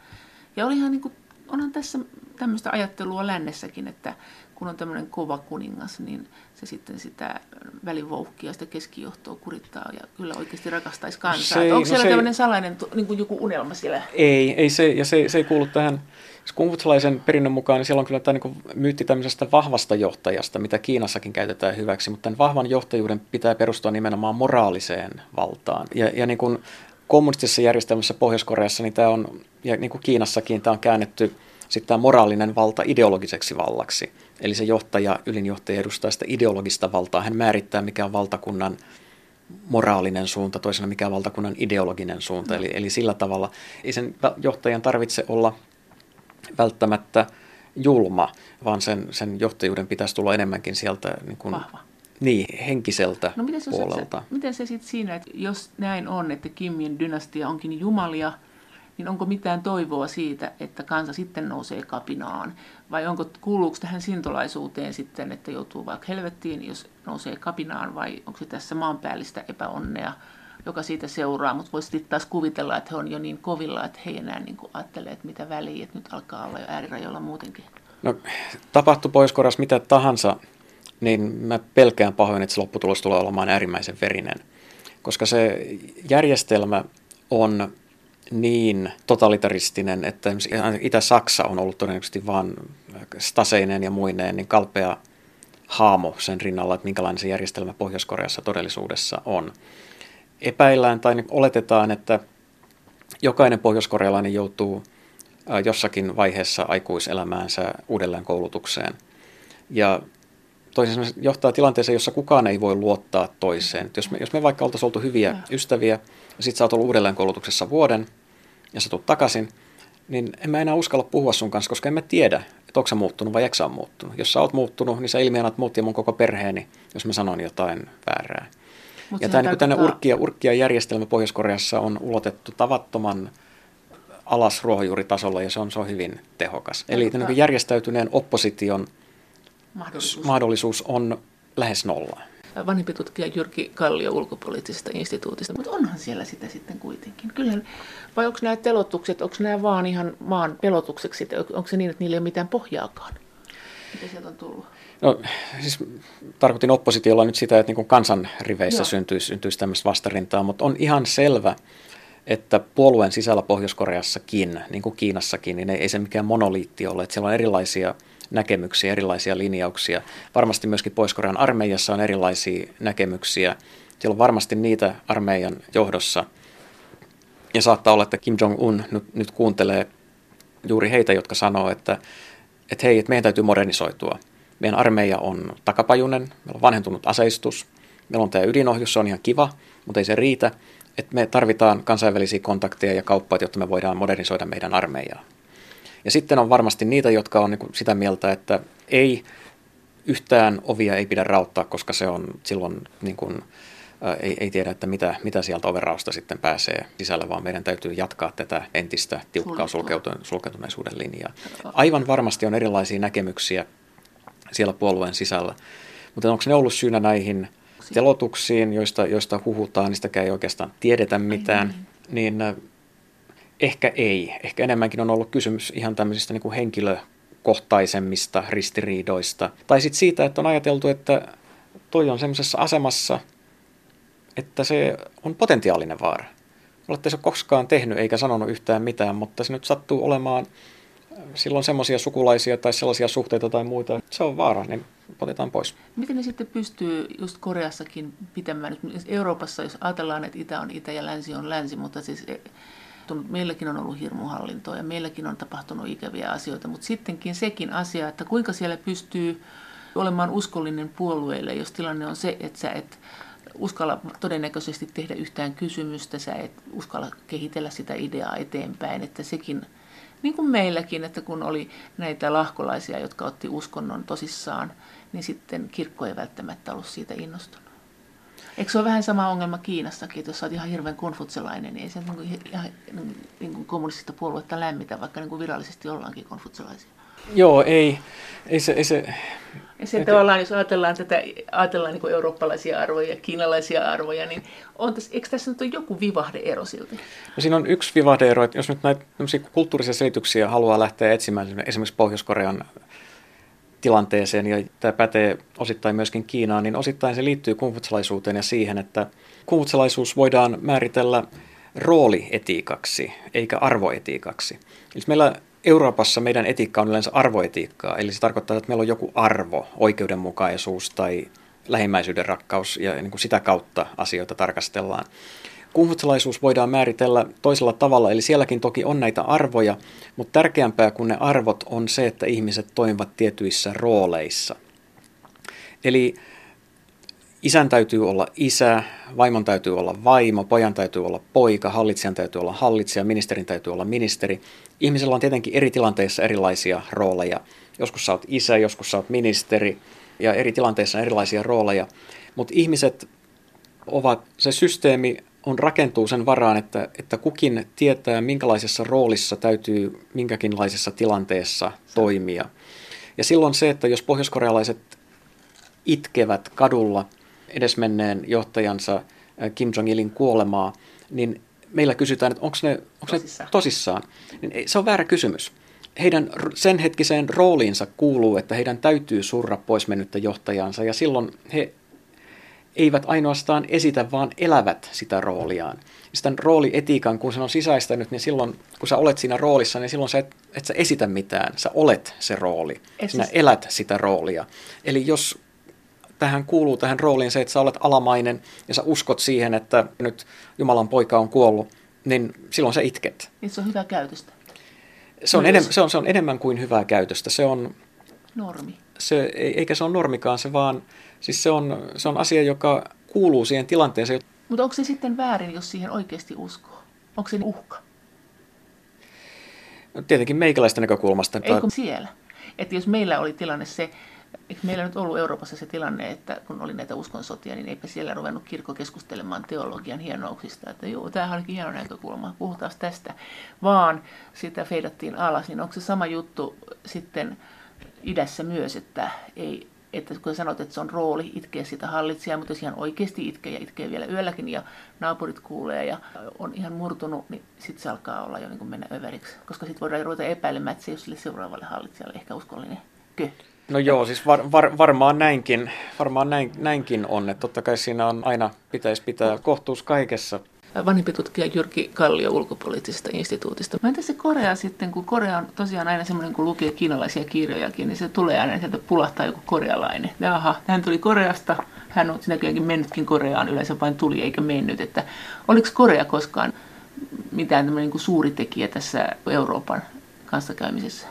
ja olihan niin kuin, onhan tässä tämmöistä ajattelua lännessäkin, että kun on tämmöinen kova kuningas, niin se sitten sitä välivouhkia, sitä keskijohtoa kurittaa ja kyllä oikeasti rakastaisi kansaa. Se, Onko no siellä se, tämmöinen salainen niin kuin joku unelma siellä? Ei, ei se, ja se, se ei kuulu tähän Kumfutsalaisen perinnön mukaan, niin siellä on kyllä tämä niin myytti tämmöisestä vahvasta johtajasta, mitä Kiinassakin käytetään hyväksi, mutta tämän vahvan johtajuuden pitää perustua nimenomaan moraaliseen valtaan. Ja, ja niin kuin kommunistisessa järjestelmässä Pohjois-Koreassa, niin tämä on, ja niin kuin Kiinassakin, tämä on käännetty sitten tämä moraalinen valta ideologiseksi vallaksi. Eli se johtaja, ylinjohtaja edustaa sitä ideologista valtaa. Hän määrittää, mikä on valtakunnan moraalinen suunta, toisena mikä on valtakunnan ideologinen suunta. Eli, eli sillä tavalla ei sen johtajan tarvitse olla välttämättä julma, vaan sen, sen johtajuuden pitäisi tulla enemmänkin sieltä niin kuin, Vahva. Niin, henkiseltä no, miten se, puolelta. Se, miten se sitten siinä, että jos näin on, että Kimin dynastia onkin jumalia, niin onko mitään toivoa siitä, että kansa sitten nousee kapinaan? Vai onko, kuuluuko tähän sintolaisuuteen sitten, että joutuu vaikka helvettiin, jos nousee kapinaan, vai onko se tässä maanpäällistä epäonnea, joka siitä seuraa, mutta voisi sitten taas kuvitella, että he on jo niin kovilla, että he ei enää niin ajattelee, että mitä väliä, että nyt alkaa olla jo äärirajoilla muutenkin. No, tapahtui pohjois mitä tahansa, niin mä pelkään pahoin, että se lopputulos tulee olemaan äärimmäisen verinen. Koska se järjestelmä on niin totalitaristinen, että Itä-Saksa on ollut todennäköisesti vain staseinen ja muineen, niin kalpea haamo sen rinnalla, että minkälainen se järjestelmä Pohjois-Koreassa todellisuudessa on. Epäillään tai oletetaan, että jokainen pohjoiskorealainen joutuu jossakin vaiheessa aikuiselämäänsä uudelleen koulutukseen. Ja toisin johtaa tilanteeseen, jossa kukaan ei voi luottaa toiseen. Jos me, jos me vaikka oltaisiin oltu hyviä ystäviä, ja sitten sä oot ollut uudelleen koulutuksessa vuoden, ja sä tulet takaisin, niin en mä enää uskalla puhua sun kanssa, koska en mä tiedä, että onko sä muuttunut vai eikö sä muuttunut. Jos sä oot muuttunut, niin sä ilmiönät muutti mun koko perheeni, jos mä sanon jotain väärää. Mut ja tämä niin tänne urkkia, urkkia järjestelmä Pohjois-Koreassa on ulotettu tavattoman alas ruohonjuuritasolla ja se on, se on hyvin tehokas. Eli niin järjestäytyneen opposition mahdollisuus. mahdollisuus on lähes nolla. Vanhempi tutkija Jyrki Kallio ulkopoliittisesta instituutista, mutta onhan siellä sitä sitten kuitenkin. Kyllähän, vai onko nämä telotukset, onko nämä vaan ihan maan pelotukseksi, onko se niin, että niillä ei ole mitään pohjaakaan? Mitä sieltä on tullut? No siis tarkoitin oppositiolla nyt sitä, että niin kansan riveissä syntyisi, syntyisi tämmöistä vastarintaa, mutta on ihan selvä, että puolueen sisällä Pohjois-Koreassakin, niin kuin Kiinassakin, niin ei se mikään monoliitti ole, että siellä on erilaisia näkemyksiä, erilaisia linjauksia. Varmasti myöskin Pohjois-Korean armeijassa on erilaisia näkemyksiä. Siellä on varmasti niitä armeijan johdossa. Ja saattaa olla, että Kim Jong-un nyt, nyt kuuntelee juuri heitä, jotka sanoo, että, että hei, että meidän täytyy modernisoitua. Meidän armeija on takapajunen, meillä on vanhentunut aseistus, meillä on tämä ydinohjus, se on ihan kiva, mutta ei se riitä. Että me tarvitaan kansainvälisiä kontakteja ja kauppaa, jotta me voidaan modernisoida meidän armeijaa. Ja sitten on varmasti niitä, jotka on niin sitä mieltä, että ei yhtään ovia ei pidä rauttaa, koska se on silloin niin kuin, ei, ei tiedä, että mitä, mitä sieltä overrausta sitten pääsee sisälle, vaan meidän täytyy jatkaa tätä entistä tiukkaa sulkeutuneisuuden linjaa. Aivan varmasti on erilaisia näkemyksiä siellä puolueen sisällä, mutta onko ne ollut syynä näihin telotuksiin, joista, joista huhutaan, niistäkään ei oikeastaan tiedetä mitään, niin Ehkä ei. Ehkä enemmänkin on ollut kysymys ihan tämmöisistä niin kuin henkilökohtaisemmista ristiriidoista. Tai sitten siitä, että on ajateltu, että toi on semmoisessa asemassa, että se on potentiaalinen vaara. Olette se koskaan tehnyt eikä sanonut yhtään mitään, mutta se nyt sattuu olemaan silloin semmoisia sukulaisia tai sellaisia suhteita tai muita, se on vaara, niin otetaan pois. Miten ne sitten pystyy just Koreassakin pitämään? Euroopassa, jos ajatellaan, että itä on itä ja länsi on länsi, mutta siis tapahtunut, meilläkin on ollut hirmuhallintoa ja meilläkin on tapahtunut ikäviä asioita, mutta sittenkin sekin asia, että kuinka siellä pystyy olemaan uskollinen puolueelle, jos tilanne on se, että sä et uskalla todennäköisesti tehdä yhtään kysymystä, sä et uskalla kehitellä sitä ideaa eteenpäin, että sekin, niin kuin meilläkin, että kun oli näitä lahkolaisia, jotka otti uskonnon tosissaan, niin sitten kirkko ei välttämättä ollut siitä innostunut. Eikö se ole vähän sama ongelma Kiinassakin, että jos olet ihan hirveän konfutselainen, niin ei se niin kuin, ihan niin kuin kommunistista puoluetta lämmitä, vaikka niin kuin virallisesti ollaankin konfutselaisia? Joo, ei. Ei se, ei se, ja se tavallaan, jos ajatellaan tätä, ajatellaan niin eurooppalaisia arvoja ja kiinalaisia arvoja, niin on tässä, eikö tässä nyt ole joku vivahdeero silti? No siinä on yksi vivahdeero, että jos nyt näitä kulttuurisia selityksiä haluaa lähteä etsimään esimerkiksi Pohjois-Korean tilanteeseen, ja tämä pätee osittain myöskin Kiinaan, niin osittain se liittyy kungfutsalaisuuteen ja siihen, että kungfutsalaisuus voidaan määritellä roolietiikaksi eikä arvoetiikaksi. Eli meillä Euroopassa meidän etiikka on yleensä arvoetiikkaa, eli se tarkoittaa, että meillä on joku arvo, oikeudenmukaisuus tai lähimmäisyyden rakkaus, ja niin kuin sitä kautta asioita tarkastellaan. Kungfutsalaisuus voidaan määritellä toisella tavalla, eli sielläkin toki on näitä arvoja, mutta tärkeämpää kuin ne arvot on se, että ihmiset toimivat tietyissä rooleissa. Eli isän täytyy olla isä, vaimon täytyy olla vaimo, pojan täytyy olla poika, hallitsijan täytyy olla hallitsija, ministerin täytyy olla ministeri. Ihmisellä on tietenkin eri tilanteissa erilaisia rooleja. Joskus sä oot isä, joskus sä oot ministeri ja eri tilanteissa on erilaisia rooleja. Mutta ihmiset ovat, se systeemi on rakentuu sen varaan, että, että kukin tietää, minkälaisessa roolissa täytyy minkäkinlaisessa tilanteessa toimia. Ja silloin se, että jos pohjoiskorealaiset itkevät kadulla edesmenneen johtajansa äh, Kim Jong-ilin kuolemaa, niin meillä kysytään, että onko ne, onko tosissaan. ne tosissaan. Niin se on väärä kysymys. Heidän sen hetkiseen rooliinsa kuuluu, että heidän täytyy surra pois mennyttä johtajansa, ja silloin he eivät ainoastaan esitä, vaan elävät sitä rooliaan. Sitten roolietiikan, kun se on sisäistänyt, niin silloin, kun sä olet siinä roolissa, niin silloin sä et, et sä esitä mitään. Sä olet se rooli. Et Sinä elät sitä roolia. Eli jos tähän kuuluu tähän rooliin se, että sä olet alamainen ja sä uskot siihen, että nyt Jumalan poika on kuollut, niin silloin sä itket. Niin se on hyvä käytöstä. Se on, enem- se, on, se on enemmän kuin hyvää käytöstä. Se on... Normi. Se, eikä se ole normikaan, se vaan Siis se on, se on asia, joka kuuluu siihen tilanteeseen. Mutta onko se sitten väärin, jos siihen oikeasti uskoo? Onko se uhka? No, tietenkin meikäläistä näkökulmasta. Eikö tai... siellä? Että jos meillä oli tilanne se, Eikö meillä nyt ollut Euroopassa se tilanne, että kun oli näitä uskonsotia, niin eipä siellä ruvennut kirkko keskustelemaan teologian hienouksista, että joo, tämähän olikin hieno näkökulma, puhutaan tästä, vaan sitä feidattiin alas, niin onko se sama juttu sitten idässä myös, että ei, että kun sanot, että se on rooli itkeä sitä hallitsijaa, mutta jos ihan oikeasti itkee ja itkee vielä yölläkin ja naapurit kuulee ja on ihan murtunut, niin sitten se alkaa olla jo niin kuin mennä överiksi. Koska sitten voidaan ruveta epäilemään, että se ei ole sille seuraavalle hallitsijalle ehkä uskollinen. Kö? No joo, siis var, var, varmaan, näinkin, varmaan näin, näinkin on. Että totta kai siinä on aina pitäisi pitää kohtuus kaikessa vanhempi tutkija Jyrki Kallio ulkopoliittisesta instituutista. Mä se Korea sitten, kun Korea on tosiaan aina semmoinen, kun lukee kiinalaisia kirjojakin, niin se tulee aina, sieltä pulahtaa joku korealainen. Jaha, hän tuli Koreasta, hän on näköjään mennytkin Koreaan, yleensä vain tuli eikä mennyt. Että oliko Korea koskaan mitään tämmöinen niin suuri tekijä tässä Euroopan kanssakäymisessä?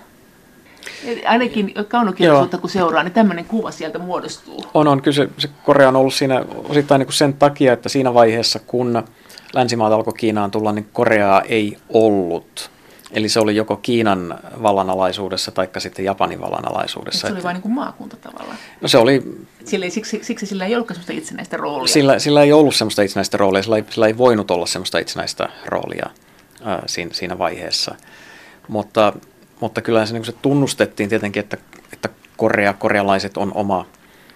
Ainakin kaunokirjallisuutta kun seuraa, niin tämmöinen kuva sieltä muodostuu. On, on. Kyllä se, se Korea on ollut siinä osittain niin kuin sen takia, että siinä vaiheessa, kun länsimaat alkoi Kiinaan tulla, niin Koreaa ei ollut. Eli se oli joko Kiinan vallanalaisuudessa tai sitten Japanin vallanalaisuudessa. se oli vain niin kuin maakunta tavallaan. No se oli... Sillä, siksi, siksi sillä ei ollut sellaista itsenäistä roolia. Sillä, sillä ei ollut sellaista itsenäistä roolia, sillä ei, sillä ei voinut olla sellaista itsenäistä roolia ää, siinä, siinä vaiheessa. Mutta, mutta kyllä se, niin se tunnustettiin tietenkin, että, että Korea, korealaiset on oma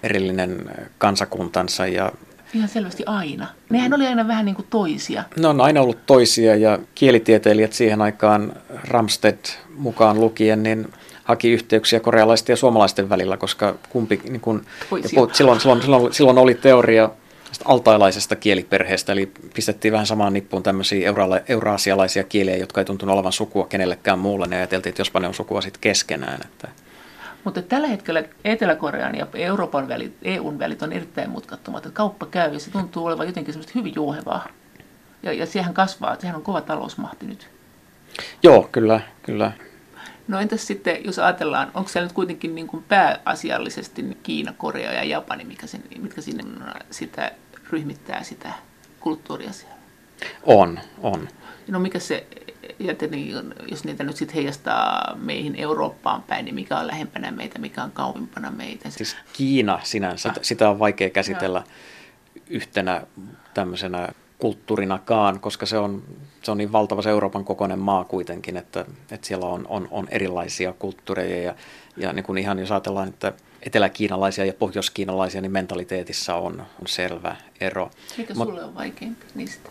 erillinen kansakuntansa ja Ihan selvästi aina. Nehän oli aina vähän niin kuin toisia. Ne on aina ollut toisia ja kielitieteilijät siihen aikaan Ramsted mukaan lukien, niin haki yhteyksiä korealaisten ja suomalaisten välillä, koska kumpi, niin kun, puhut, silloin, silloin, silloin, silloin oli teoria altailaisesta kieliperheestä, eli pistettiin vähän samaan nippuun tämmöisiä eura- euraasialaisia kieliä, jotka ei tuntunut olevan sukua kenellekään muulle, ja ajateltiin, että jospa ne on sukua sitten keskenään. Että mutta tällä hetkellä Etelä-Korean ja Euroopan välit, EUn välit on erittäin mutkattomat. Että kauppa käy ja se tuntuu olevan jotenkin semmoista hyvin juohevaa. Ja, ja sehän kasvaa, sehän on kova talousmahti nyt. Joo, kyllä, kyllä. No entäs sitten, jos ajatellaan, onko siellä nyt kuitenkin niin kuin pääasiallisesti Kiina, Korea ja Japani, mikä sen, mitkä sinne sitä ryhmittää sitä kulttuuria siellä? On, on. No mikä se ja niin, jos niitä nyt sitten heijastaa meihin Eurooppaan päin, niin mikä on lähempänä meitä, mikä on kauimpana meitä. Siis Kiina sinänsä, ah. sitä on vaikea käsitellä yhtenä tämmöisenä kulttuurinakaan, koska se on, se on niin valtava se Euroopan kokoinen maa kuitenkin, että, että siellä on, on, on erilaisia kulttuureja ja, ja niin kuin ihan jos ajatellaan, että eteläkiinalaisia ja pohjoiskiinalaisia, niin mentaliteetissa on, on selvä ero. Mikä Mut, sulle on vaikeampi niistä?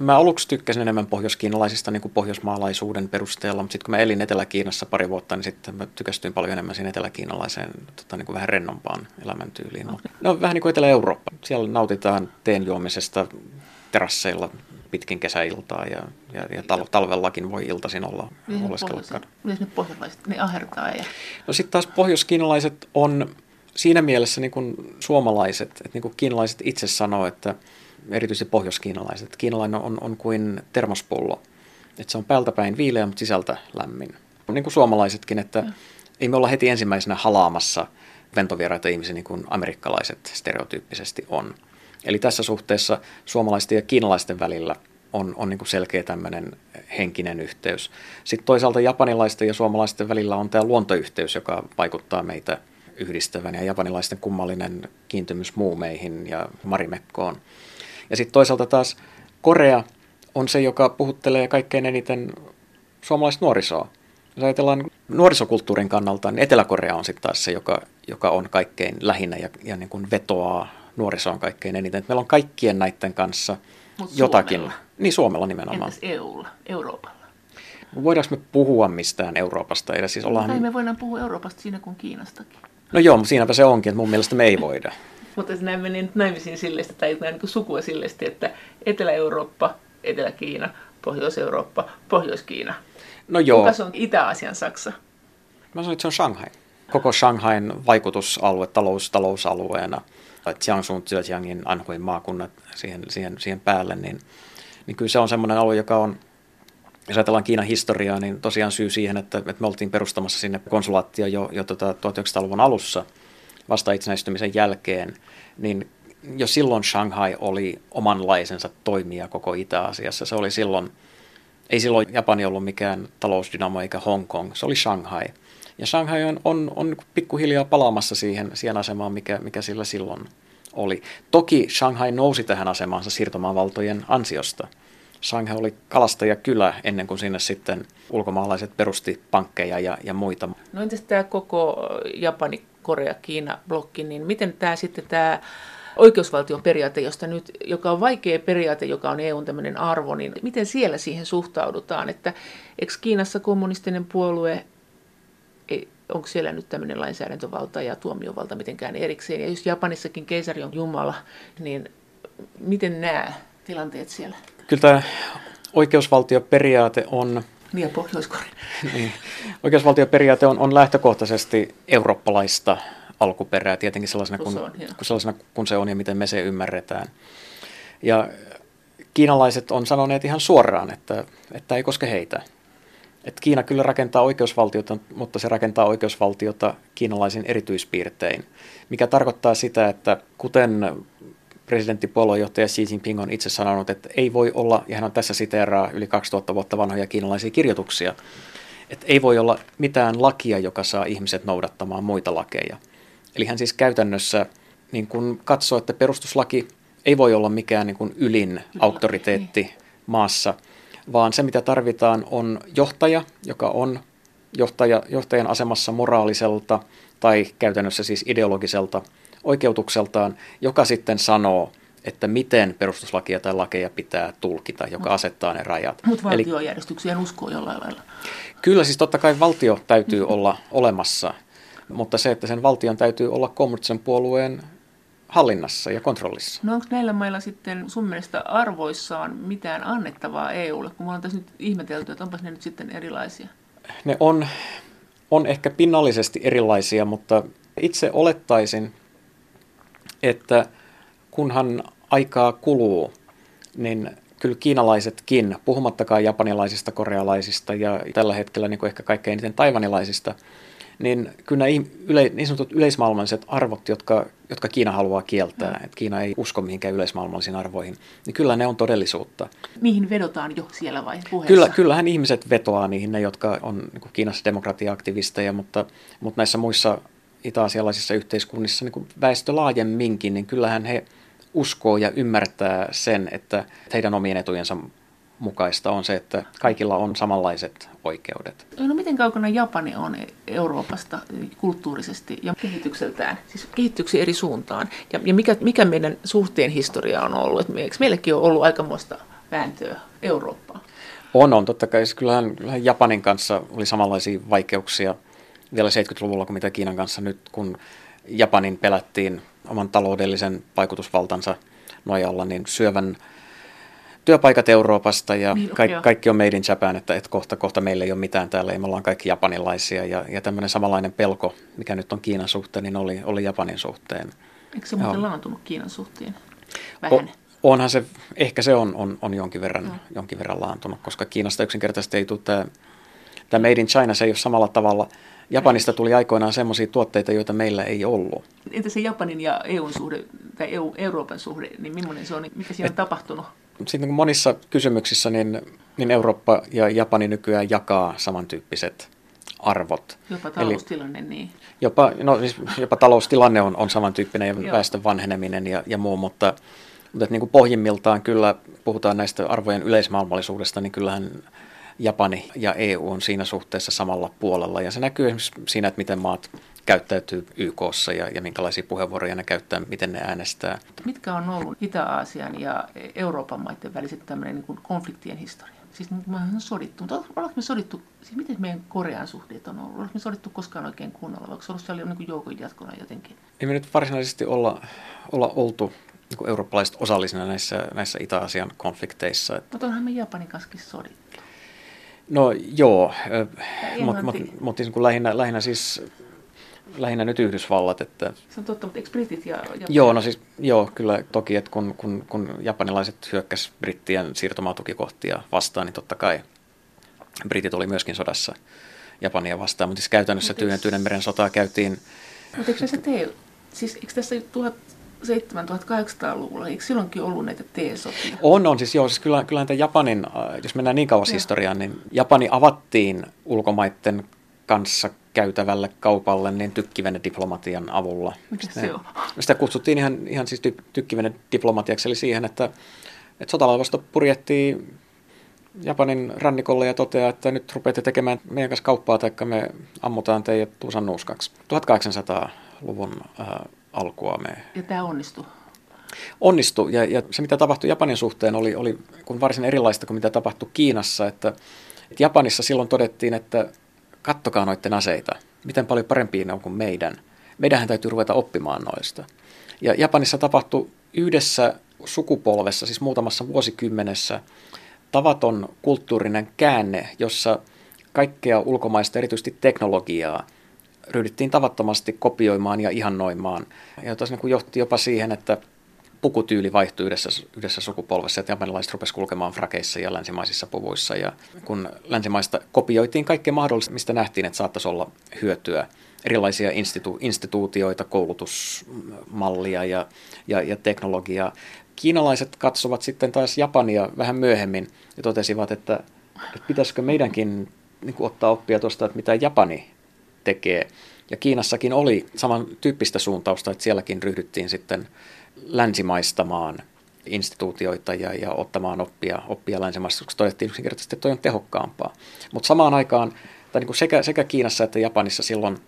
Mä aluksi tykkäsin enemmän pohjoiskiinalaisista niin kuin pohjoismaalaisuuden perusteella, mutta sitten kun mä elin Etelä-Kiinassa pari vuotta, niin sitten mä tykästyin paljon enemmän siihen eteläkiinalaiseen tota, niin kuin vähän rennompaan elämäntyyliin. Okay. No vähän niin kuin Etelä-Eurooppa. Siellä nautitaan teen juomisesta terasseilla pitkin kesäiltaa ja, ja, ja tal- talvellakin voi iltaisin olla oleskella. Miten ne pohjoislaiset, ne ahertaa? Ja... No sitten taas pohjoiskiinalaiset on siinä mielessä niin kuin suomalaiset, että niin kuin kiinalaiset itse sanoo, että erityisesti pohjoiskiinalaiset. Kiinalainen on, on kuin termospullo. Että se on päältäpäin viileä, mutta sisältä lämmin. Niin kuin suomalaisetkin, että ja. ei me olla heti ensimmäisenä halaamassa ventovieraita ihmisiä niin kuin amerikkalaiset stereotyyppisesti on. Eli tässä suhteessa suomalaisten ja kiinalaisten välillä on, on niin kuin selkeä tämmöinen henkinen yhteys. Sitten toisaalta japanilaisten ja suomalaisten välillä on tämä luontoyhteys, joka vaikuttaa meitä yhdistävän ja japanilaisten kummallinen kiintymys muumeihin ja marimekkoon. Ja sitten toisaalta taas Korea on se, joka puhuttelee kaikkein eniten suomalaista nuorisoa. Jos ajatellaan nuorisokulttuurin kannalta, niin Etelä-Korea on sitten taas se, joka, joka on kaikkein lähinnä ja, ja niin kuin vetoaa nuorisoon kaikkein eniten. Et meillä on kaikkien näiden kanssa Mut jotakin. Suomella. Niin Suomella nimenomaan. Entäs EUlla, Euroopalla? Voidaanko me puhua mistään Euroopasta? Eli siis ollaan... Tai me voidaan puhua Euroopasta siinä kuin Kiinastakin. No joo, siinäpä se onkin, että mun mielestä me ei voida. Mutta näin meni nyt naimisiin sillestä, tai näin niin sukua sillestä, että Etelä-Eurooppa, Etelä-Kiina, Pohjois-Eurooppa, Pohjois-Kiina. No joo. Kuka se on Itä-Asian Saksa? Mä sanoin, että se on Shanghai. Koko Shanghain vaikutusalue talous, talousalueena, Jiangsun, Zhejiangin, Anhuin maakunnat siihen, siihen, siihen päälle, niin, niin kyllä se on semmoinen alue, joka on, jos ajatellaan Kiinan historiaa, niin tosiaan syy siihen, että, että me oltiin perustamassa sinne konsulaattia jo, jo tota 1900-luvun alussa – vasta itsenäistymisen jälkeen, niin jo silloin Shanghai oli omanlaisensa toimija koko Itä-Asiassa. Se oli silloin, ei silloin Japani ollut mikään talousdynamo eikä Hong Kong, se oli Shanghai. Ja Shanghai on, on, on pikkuhiljaa palaamassa siihen, siihen asemaan, mikä, mikä sillä silloin oli. Toki Shanghai nousi tähän asemaansa siirtomaavaltojen ansiosta. Shanghai oli kalastajakylä ennen kuin sinne sitten ulkomaalaiset perusti pankkeja ja, ja muita. No entäs tämä koko Japani Korea-Kiina-blokki, niin miten tämä sitten tämä oikeusvaltioperiaate, josta nyt, joka on vaikea periaate, joka on EUn tämmöinen arvo, niin miten siellä siihen suhtaudutaan, että eikö Kiinassa kommunistinen puolue, onko siellä nyt tämmöinen lainsäädäntövalta ja tuomiovalta mitenkään erikseen, ja jos Japanissakin keisari on Jumala, niin miten nämä tilanteet siellä? Kyllä tämä oikeusvaltioperiaate on niin ja pohjois niin. Oikeusvaltioperiaate on, on lähtökohtaisesti eurooppalaista alkuperää, tietenkin sellaisena kun, kun, sellaisena kun se on ja miten me se ymmärretään. Ja kiinalaiset on sanoneet ihan suoraan, että, että ei koske heitä. Että Kiina kyllä rakentaa oikeusvaltiota, mutta se rakentaa oikeusvaltiota kiinalaisin erityispiirtein, mikä tarkoittaa sitä, että kuten presidentti puoluejohtaja Xi Jinping on itse sanonut, että ei voi olla, ja hän on tässä siteeraa yli 2000 vuotta vanhoja kiinalaisia kirjoituksia, että ei voi olla mitään lakia, joka saa ihmiset noudattamaan muita lakeja. Eli hän siis käytännössä niin kun katsoo, että perustuslaki ei voi olla mikään niin kuin ylin auktoriteetti maassa, vaan se mitä tarvitaan on johtaja, joka on johtaja, johtajan asemassa moraaliselta tai käytännössä siis ideologiselta oikeutukseltaan, joka sitten sanoo, että miten perustuslakia tai lakeja pitää tulkita, joka asettaa ne rajat. Mutta valtiojärjestykseen uskoo jollain lailla. Kyllä, siis totta kai valtio täytyy olla olemassa, mutta se, että sen valtion täytyy olla kommunistisen puolueen hallinnassa ja kontrollissa. No onko näillä mailla sitten sun mielestä arvoissaan mitään annettavaa EUlle, kun me ollaan tässä nyt ihmetelty, että onpas ne nyt sitten erilaisia? Ne on, on ehkä pinnallisesti erilaisia, mutta itse olettaisin, että kunhan aikaa kuluu, niin kyllä kiinalaisetkin, puhumattakaan japanilaisista, korealaisista ja tällä hetkellä niin kuin ehkä kaikkein eniten taivanilaisista, niin kyllä nämä yle, niin sanotut yleismaailmalliset arvot, jotka, jotka Kiina haluaa kieltää, mm. että Kiina ei usko mihinkään yleismaailmallisiin arvoihin, niin kyllä ne on todellisuutta. Niihin vedotaan jo siellä vai puheessa? Kyllä, kyllähän ihmiset vetoaa niihin, ne jotka on niin Kiinassa demokratia-aktivisteja, mutta, mutta näissä muissa itä-asialaisissa yhteiskunnissa niin kuin väestö laajemminkin, niin kyllähän he uskoo ja ymmärtää sen, että heidän omien etujensa mukaista on se, että kaikilla on samanlaiset oikeudet. No miten kaukana Japani on Euroopasta kulttuurisesti ja kehitykseltään, siis kehittyksi eri suuntaan? Ja, ja mikä, mikä meidän suhteen historia on ollut? Eikö meillekin on ollut aikamoista vääntöä Eurooppaan? On, on. Totta kai. Kyllähän, kyllähän Japanin kanssa oli samanlaisia vaikeuksia vielä 70-luvulla kuin mitä Kiinan kanssa nyt, kun Japanin pelättiin oman taloudellisen vaikutusvaltansa nojalla, niin syövän työpaikat Euroopasta ja niin, ka- kaikki on made in Japan, että, että kohta, kohta meillä ei ole mitään täällä, ei me ollaan kaikki japanilaisia ja, ja tämmöinen samanlainen pelko, mikä nyt on Kiinan suhteen, niin oli, oli Japanin suhteen. Eikö se muuten laantunut Kiinan suhteen? Vähän. O, onhan se, ehkä se on, on, on jonkin, verran, no. jonkin verran laantunut, koska Kiinasta yksinkertaisesti ei tule tämä, tämä Made in China, se ei ole samalla tavalla. Japanista tuli aikoinaan sellaisia tuotteita, joita meillä ei ollut. Entä se Japanin ja EUn suhde, tai EU, Euroopan suhde, niin millainen se on, mikä siinä on Et, tapahtunut? sitten monissa kysymyksissä niin, niin Eurooppa ja Japani nykyään jakaa samantyyppiset arvot. Jopa taloustilanne, Eli niin. Jopa, no, siis jopa taloustilanne on, on samantyyppinen ja väestön vanheneminen ja, ja muu, mutta, mutta niin kuin pohjimmiltaan kyllä puhutaan näistä arvojen yleismaailmallisuudesta, niin kyllähän Japani ja EU on siinä suhteessa samalla puolella. Ja se näkyy esimerkiksi siinä, että miten maat käyttäytyy YKssa ja, ja minkälaisia puheenvuoroja ne käyttää, miten ne äänestää. Mitkä on ollut Itä-Aasian ja Euroopan maiden väliset tämmöinen niin kuin konfliktien historia? Siis me on sodittu, mutta ollaanko me sodittu, siis miten meidän Korean suhteet on ollut? Ollaanko me sodittu koskaan oikein kunnolla, vaikka se ollut siellä niin joukon jatkona jotenkin? Ei me nyt varsinaisesti olla, olla oltu niin eurooppalaiset osallisina näissä, näissä Itä-Asian konflikteissa. Mutta onhan me Japanin kanssa sodittu. No joo, mutta mut, mut, siis lähinnä, lähinnä siis lähinnä nyt Yhdysvallat. Että... Se on totta, mutta eikö britit ja Japani? Joo, no siis, joo, kyllä toki, että kun, kun, kun japanilaiset hyökkäs brittien siirtomaatukikohtia vastaan, niin totta kai britit oli myöskin sodassa Japania vastaan, mutta siis käytännössä Tyynän Tyynenmeren sotaa käytiin... Mutta eikö se tee, siis eikö tässä 1700-1800-luvulla, eikö silloinkin ollut näitä teesotia? On, on. Siis joo, siis kyllä, kyllä Japanin, äh, jos mennään niin kauas historiaan, niin Japani avattiin ulkomaiden kanssa käytävälle kaupalle niin diplomatian avulla. Mikä se on? Sitä kutsuttiin ihan, ihan siis ty- diplomatiaksi, eli siihen, että, että sotalaivasto purjettiin Japanin rannikolle ja toteaa, että nyt rupeatte tekemään meidän kanssa kauppaa, tai me ammutaan teidät Tuusan nuuskaksi. 1800-luvun äh, alkua me... Ja tämä onnistui? Onnistui, ja, ja se mitä tapahtui Japanin suhteen oli, oli kun varsin erilaista kuin mitä tapahtui Kiinassa, että, että Japanissa silloin todettiin, että kattokaa noiden aseita, miten paljon parempia ne on kuin meidän. Meidänhän täytyy ruveta oppimaan noista. Ja Japanissa tapahtui yhdessä sukupolvessa, siis muutamassa vuosikymmenessä, tavaton kulttuurinen käänne, jossa kaikkea ulkomaista, erityisesti teknologiaa, ryhdyttiin tavattomasti kopioimaan ja ihannoimaan. Ja tosiaan niin johti jopa siihen, että pukutyyli vaihtui yhdessä, yhdessä sukupolvessa, että japanilaiset rupesivat kulkemaan frakeissa ja länsimaisissa puvuissa. Ja kun länsimaista kopioitiin kaikkea mahdollista, mistä nähtiin, että saattaisi olla hyötyä, erilaisia institu- instituutioita, koulutusmallia ja, ja, ja teknologiaa. Kiinalaiset katsovat sitten taas Japania vähän myöhemmin ja totesivat, että, että pitäisikö meidänkin niin kuin ottaa oppia tuosta, että mitä Japani tekee. Ja Kiinassakin oli samantyyppistä suuntausta, että sielläkin ryhdyttiin sitten länsimaistamaan instituutioita ja, ja ottamaan oppia, oppia länsimaista, koska todettiin yksinkertaisesti, että toi on tehokkaampaa. Mutta samaan aikaan, tai niin kuin sekä, sekä Kiinassa että Japanissa silloin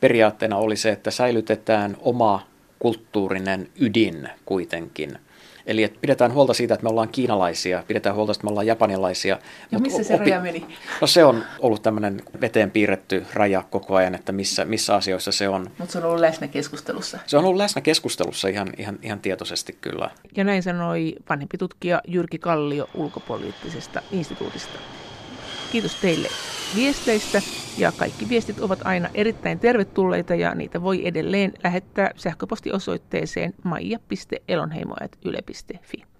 periaatteena oli se, että säilytetään oma kulttuurinen ydin kuitenkin – Eli että pidetään huolta siitä, että me ollaan kiinalaisia, pidetään huolta, että me ollaan japanilaisia. Ja missä se opi... raja meni? No se on ollut tämmöinen veteen piirretty raja koko ajan, että missä, missä asioissa se on. Mutta se on ollut läsnä keskustelussa. Se on ollut läsnä keskustelussa ihan, ihan, ihan tietoisesti kyllä. Ja näin sanoi vanhempi tutkija Jyrki Kallio ulkopoliittisesta instituutista. Kiitos teille viesteistä ja kaikki viestit ovat aina erittäin tervetulleita ja niitä voi edelleen lähettää sähköpostiosoitteeseen maija.elonheimo.yle.fi.